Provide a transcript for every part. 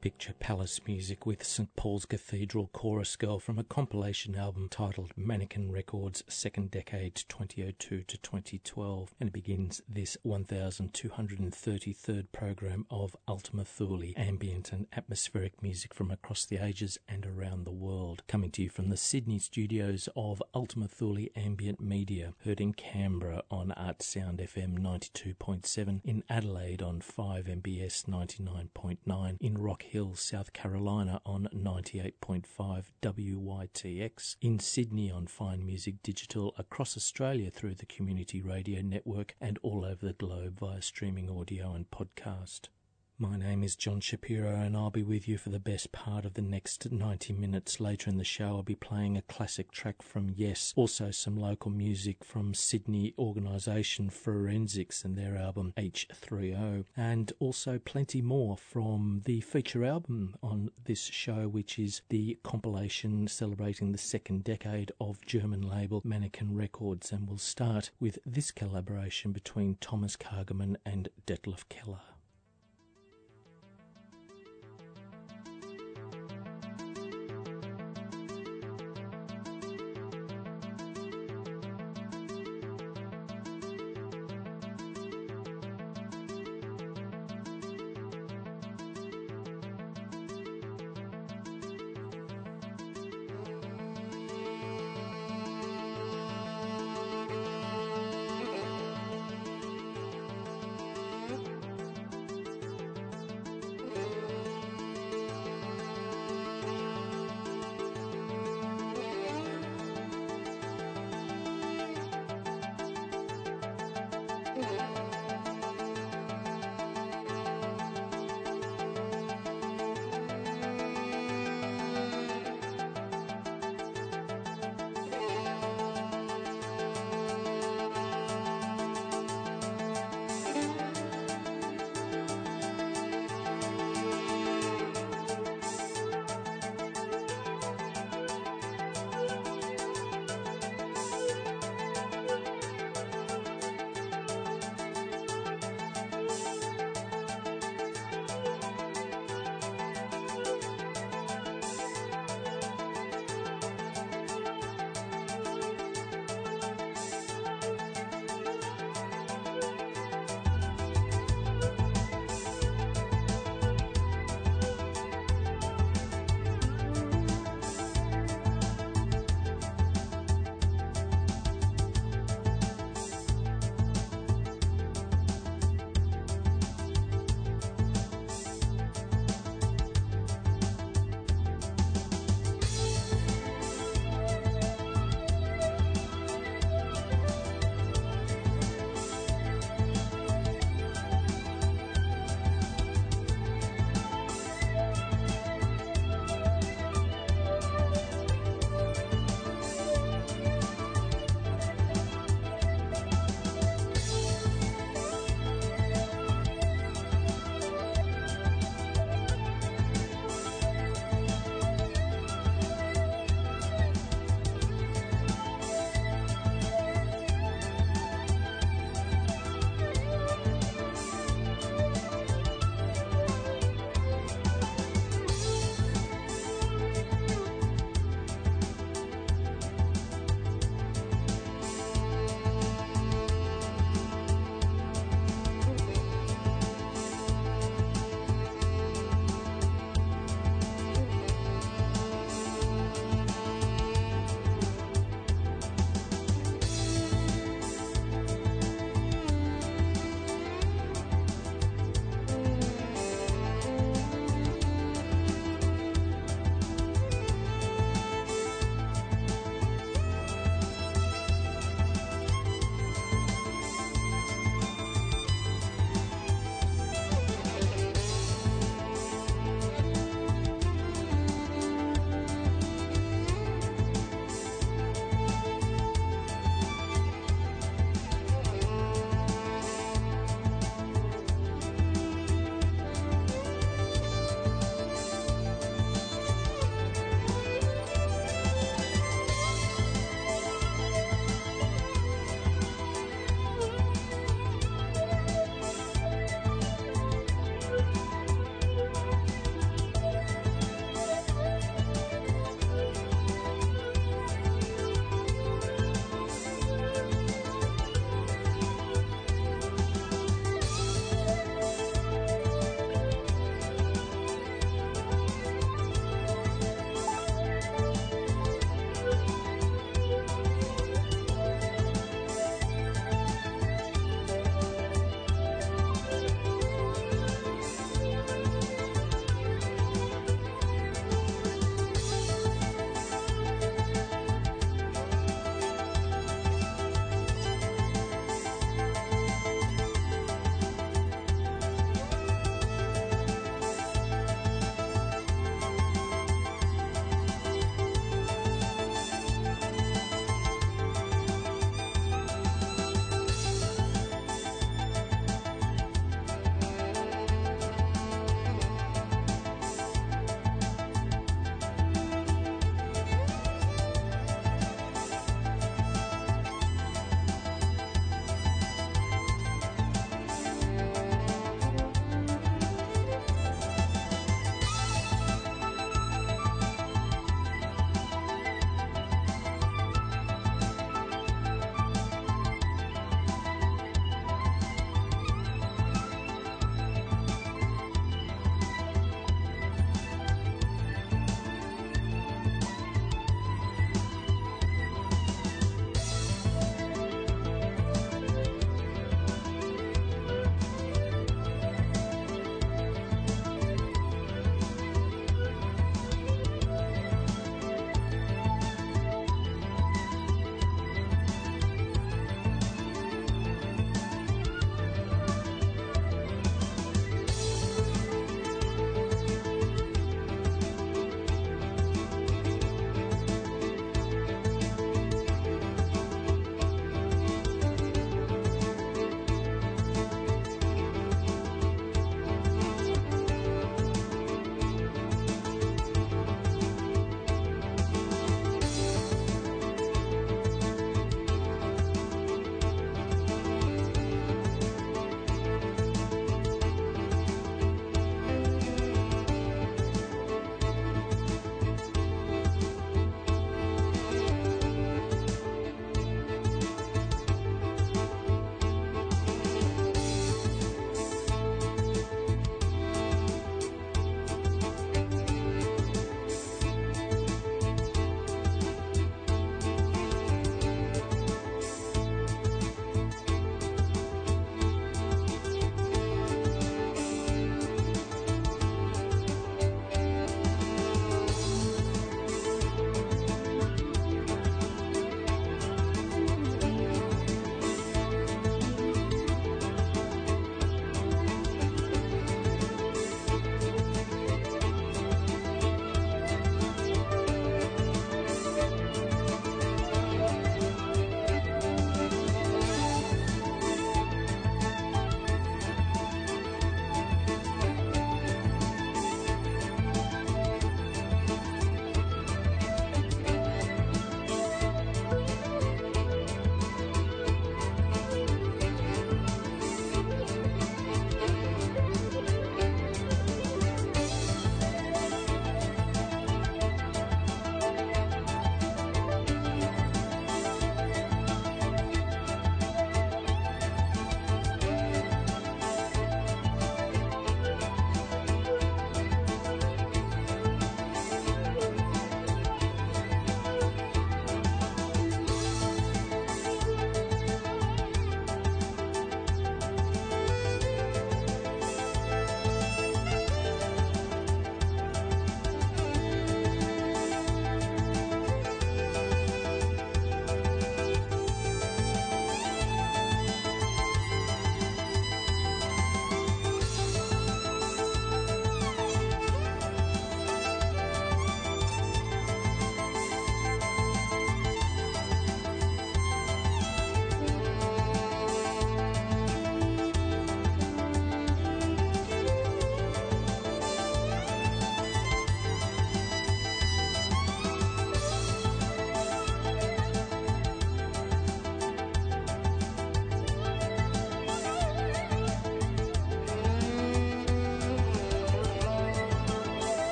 Picture Palace music with St Paul's Cathedral Chorus Girl from a compilation album titled Manikin Records Second Decade 2002 to 2012 and it begins this 1233rd program of Ultima Thule ambient and atmospheric music from across the ages and around the world. Coming to you from the Sydney studios of Ultima Thule Ambient Media heard in Canberra on Artsound FM 92.7 in Adelaide on 5MBS 99.9 in Rock Hill, South Carolina on 98.5 WYTX, in Sydney on Fine Music Digital, across Australia through the Community Radio Network, and all over the globe via streaming audio and podcast. My name is John Shapiro, and I'll be with you for the best part of the next 90 minutes. Later in the show, I'll be playing a classic track from Yes, also some local music from Sydney organisation Forensics and their album H3O, and also plenty more from the feature album on this show, which is the compilation celebrating the second decade of German label Manikin Records. And we'll start with this collaboration between Thomas Kagermann and Detlef Keller.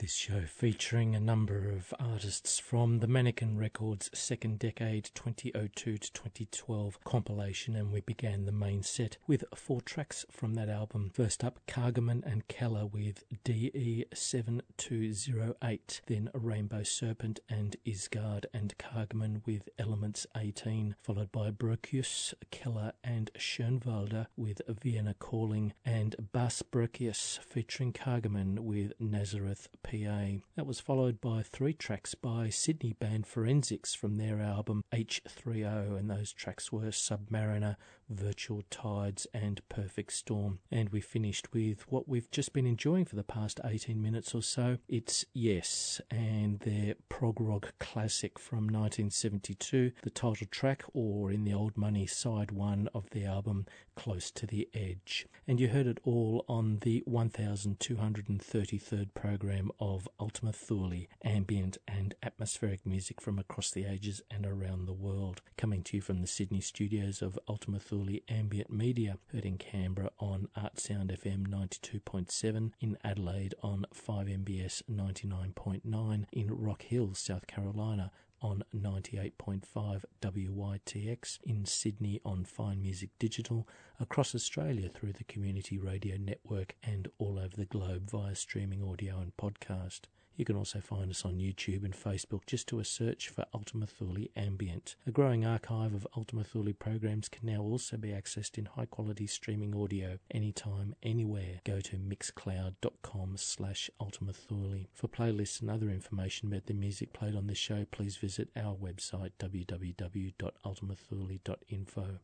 this show featuring a number of artists from the Manikin Records second decade 2002 to 2012 compilation and we began the main set with four tracks from that album. First up Kargaman and Keller with DE7208, then Rainbow Serpent and Isgaard and Kargaman with Elements 18, followed by Broekhuis, Keller and Schoenwalder with Vienna Calling and Bas Broekhuis featuring Kargaman with Nazareth PA. That was followed by three tracks by Sydney band Forensics from their album H3O, and those tracks were Submariner, Virtual Tides, and Perfect Storm. And we finished with what we've just been enjoying for the past 18 minutes or so. It's Yes, and their prog rock classic from 1972, the title track, or in the old money, side one of the album, Close to the Edge. And you heard it all on the 1233rd program of Ultima Thule, ambient and atmospheric music from across the ages and around the world. Coming to you from the Sydney studios of Ultima Thule Ambient Media, heard in Canberra on Artsound FM 92.7, in Adelaide on 5MBS 99.9, in Rock Hill, South Carolina on 98.5 WYTX, in Sydney on Fine Music Digital, across Australia through the Community Radio Network, and all over the globe via streaming audio and podcast. You can also find us on YouTube and Facebook just to a search for Ultima Thule Ambient. A growing archive of Ultima Thule programs can now also be accessed in high quality streaming audio anytime, anywhere. Go to mixcloud.com slash Ultima Thule. For playlists and other information about the music played on this show, please visit our website www.ultimathule.info.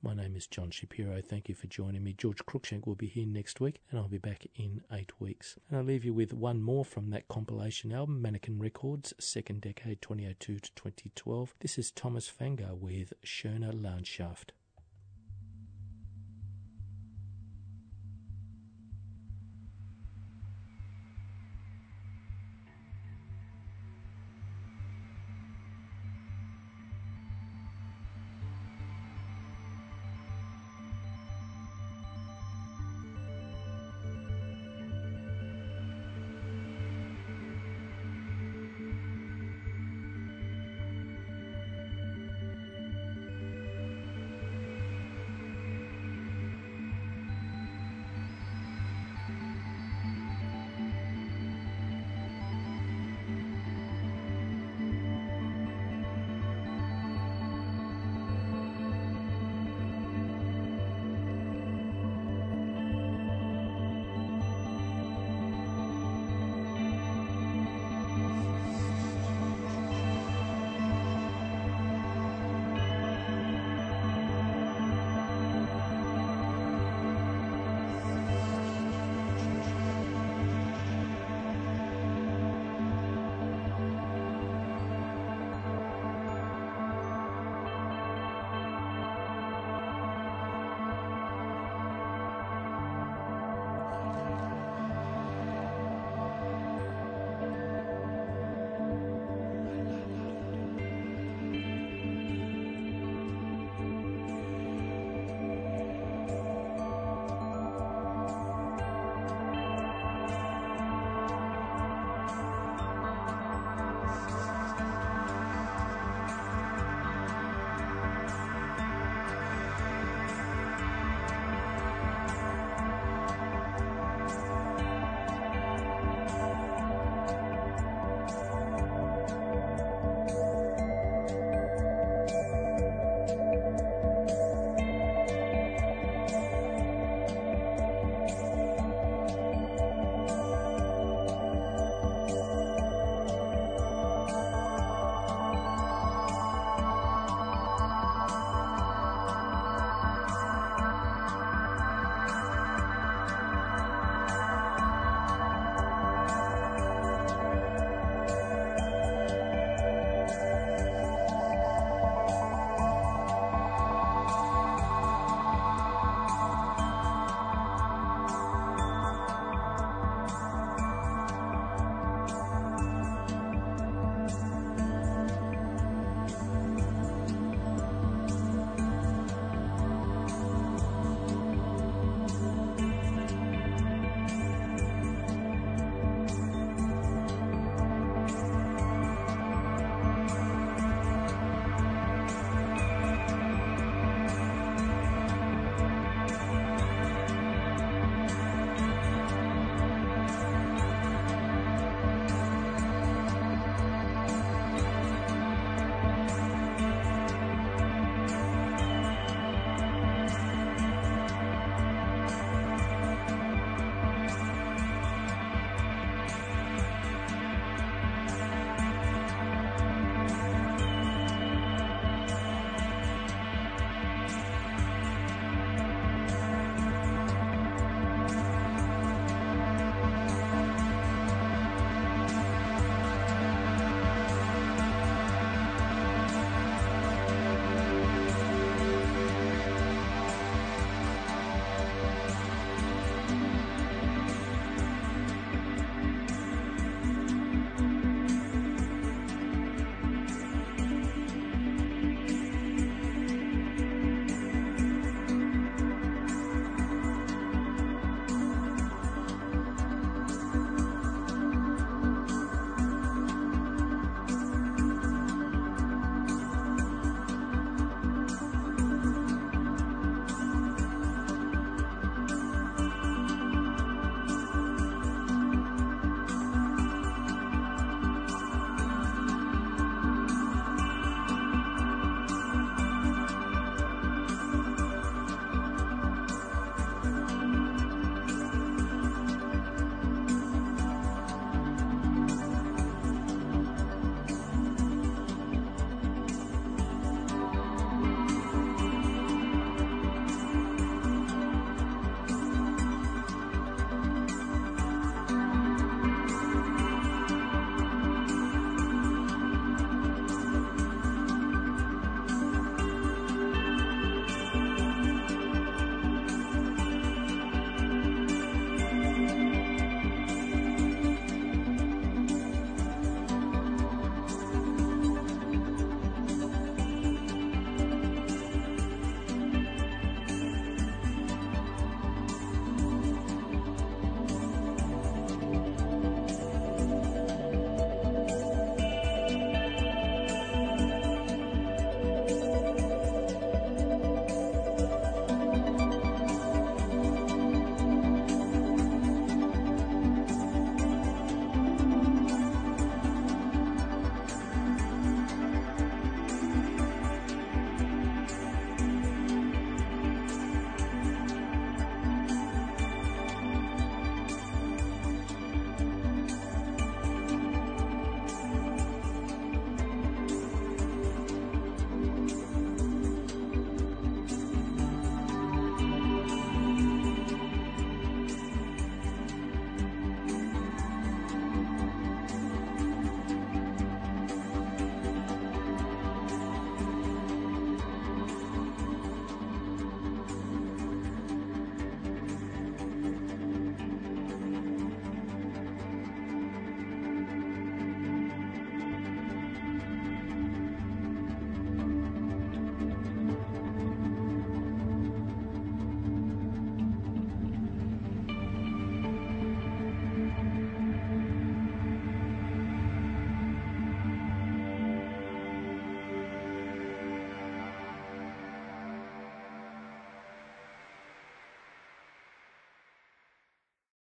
My name is John Shapiro. Thank you for joining me. George Cruikshank will be here next week, and I'll be back in eight weeks. And I'll leave you with one more from that compilation album, Manikin Records, second decade 2002 to 2012. This is Thomas Fanger with Schöne Landschaft.